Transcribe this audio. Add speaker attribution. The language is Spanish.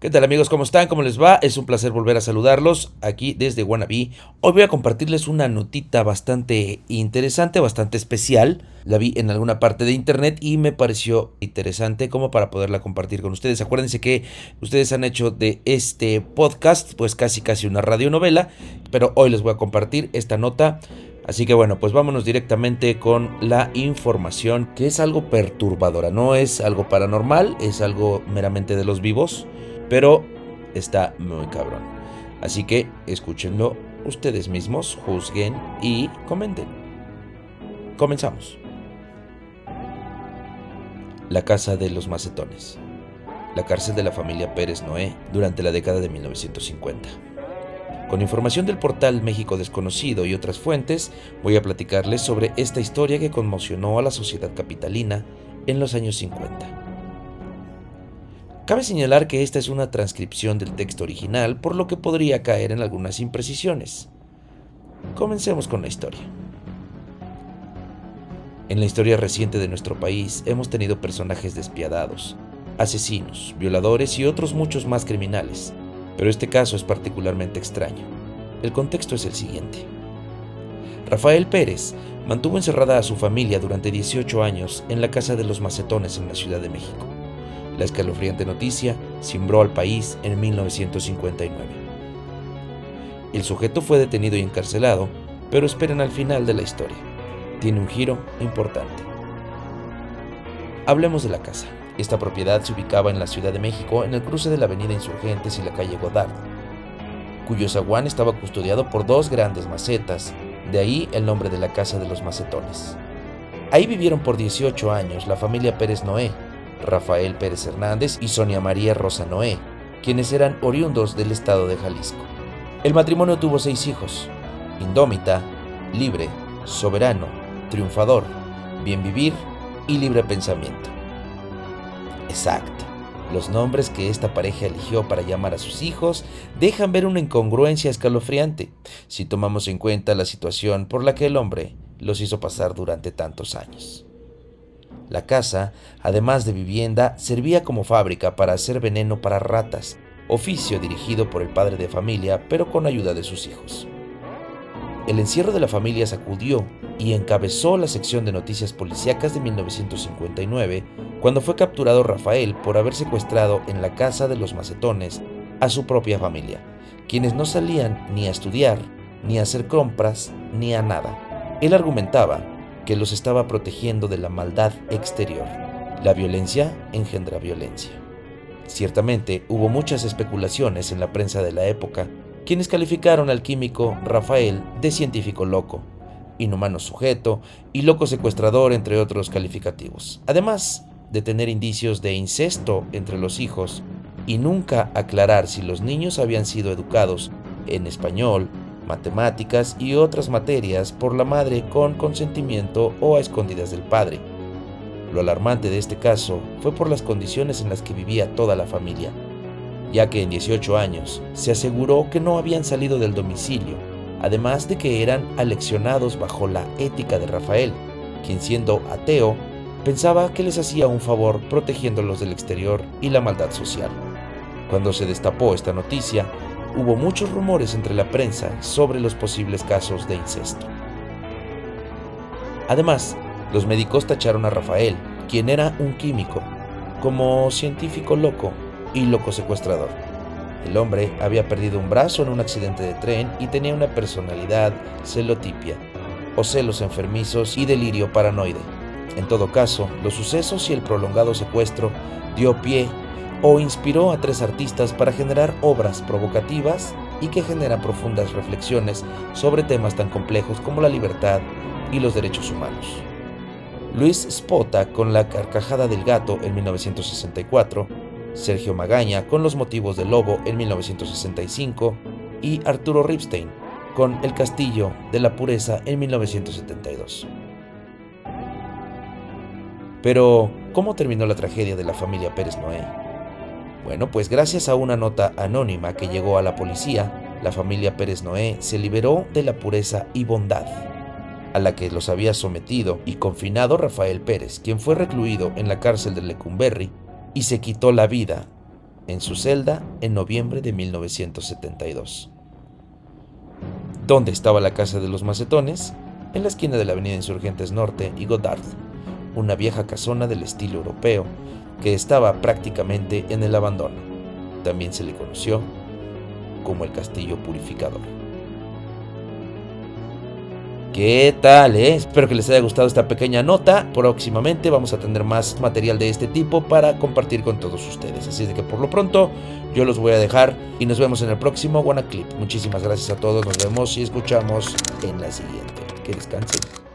Speaker 1: ¿Qué tal amigos? ¿Cómo están? ¿Cómo les va? Es un placer volver a saludarlos aquí desde Wannabe. Hoy voy a compartirles una notita bastante interesante, bastante especial. La vi en alguna parte de internet y me pareció interesante como para poderla compartir con ustedes. Acuérdense que ustedes han hecho de este podcast pues casi casi una radionovela, pero hoy les voy a compartir esta nota. Así que bueno, pues vámonos directamente con la información que es algo perturbadora, no es algo paranormal, es algo meramente de los vivos pero está muy cabrón. Así que escúchenlo ustedes mismos, juzguen y comenten. Comenzamos. La casa de los macetones. La cárcel de la familia Pérez Noé durante la década de 1950. Con información del portal México Desconocido y otras fuentes, voy a platicarles sobre esta historia que conmocionó a la sociedad capitalina en los años 50. Cabe señalar que esta es una transcripción del texto original, por lo que podría caer en algunas imprecisiones. Comencemos con la historia. En la historia reciente de nuestro país hemos tenido personajes despiadados, asesinos, violadores y otros muchos más criminales, pero este caso es particularmente extraño. El contexto es el siguiente. Rafael Pérez mantuvo encerrada a su familia durante 18 años en la casa de los macetones en la Ciudad de México. La escalofriante noticia cimbró al país en 1959. El sujeto fue detenido y encarcelado, pero esperen al final de la historia. Tiene un giro importante. Hablemos de la casa. Esta propiedad se ubicaba en la Ciudad de México, en el cruce de la Avenida Insurgentes y la calle Godard, cuyo zaguán estaba custodiado por dos grandes macetas, de ahí el nombre de la Casa de los Macetones. Ahí vivieron por 18 años la familia Pérez Noé, Rafael Pérez Hernández y Sonia María Rosa Noé, quienes eran oriundos del estado de Jalisco. El matrimonio tuvo seis hijos, indómita, libre, soberano, triunfador, bien vivir y libre pensamiento. Exacto. Los nombres que esta pareja eligió para llamar a sus hijos dejan ver una incongruencia escalofriante si tomamos en cuenta la situación por la que el hombre los hizo pasar durante tantos años. La casa, además de vivienda, servía como fábrica para hacer veneno para ratas, oficio dirigido por el padre de familia, pero con ayuda de sus hijos. El encierro de la familia sacudió y encabezó la sección de noticias policíacas de 1959, cuando fue capturado Rafael por haber secuestrado en la casa de los macetones a su propia familia, quienes no salían ni a estudiar, ni a hacer compras, ni a nada. Él argumentaba que los estaba protegiendo de la maldad exterior. La violencia engendra violencia. Ciertamente hubo muchas especulaciones en la prensa de la época, quienes calificaron al químico Rafael de científico loco, inhumano sujeto y loco secuestrador, entre otros calificativos, además de tener indicios de incesto entre los hijos y nunca aclarar si los niños habían sido educados en español, matemáticas y otras materias por la madre con consentimiento o a escondidas del padre. Lo alarmante de este caso fue por las condiciones en las que vivía toda la familia, ya que en 18 años se aseguró que no habían salido del domicilio, además de que eran aleccionados bajo la ética de Rafael, quien siendo ateo pensaba que les hacía un favor protegiéndolos del exterior y la maldad social. Cuando se destapó esta noticia, hubo muchos rumores entre la prensa sobre los posibles casos de incesto. Además, los médicos tacharon a Rafael, quien era un químico, como científico loco y loco secuestrador. El hombre había perdido un brazo en un accidente de tren y tenía una personalidad celotipia, o celos enfermizos y delirio paranoide. En todo caso, los sucesos y el prolongado secuestro dio pie o inspiró a tres artistas para generar obras provocativas y que generan profundas reflexiones sobre temas tan complejos como la libertad y los derechos humanos. Luis Spota con La carcajada del gato en 1964, Sergio Magaña con Los motivos del lobo en 1965 y Arturo Ripstein con El castillo de la pureza en 1972. Pero, ¿cómo terminó la tragedia de la familia Pérez Noé? Bueno, pues gracias a una nota anónima que llegó a la policía, la familia Pérez Noé se liberó de la pureza y bondad a la que los había sometido y confinado Rafael Pérez, quien fue recluido en la cárcel de Lecumberri y se quitó la vida en su celda en noviembre de 1972. ¿Dónde estaba la casa de los macetones? En la esquina de la avenida Insurgentes Norte y Godard, una vieja casona del estilo europeo que estaba prácticamente en el abandono. También se le conoció como el Castillo Purificador. ¿Qué tal? Eh? Espero que les haya gustado esta pequeña nota. Próximamente vamos a tener más material de este tipo para compartir con todos ustedes. Así de que por lo pronto yo los voy a dejar y nos vemos en el próximo Clip. Muchísimas gracias a todos. Nos vemos y escuchamos en la siguiente. Que descansen.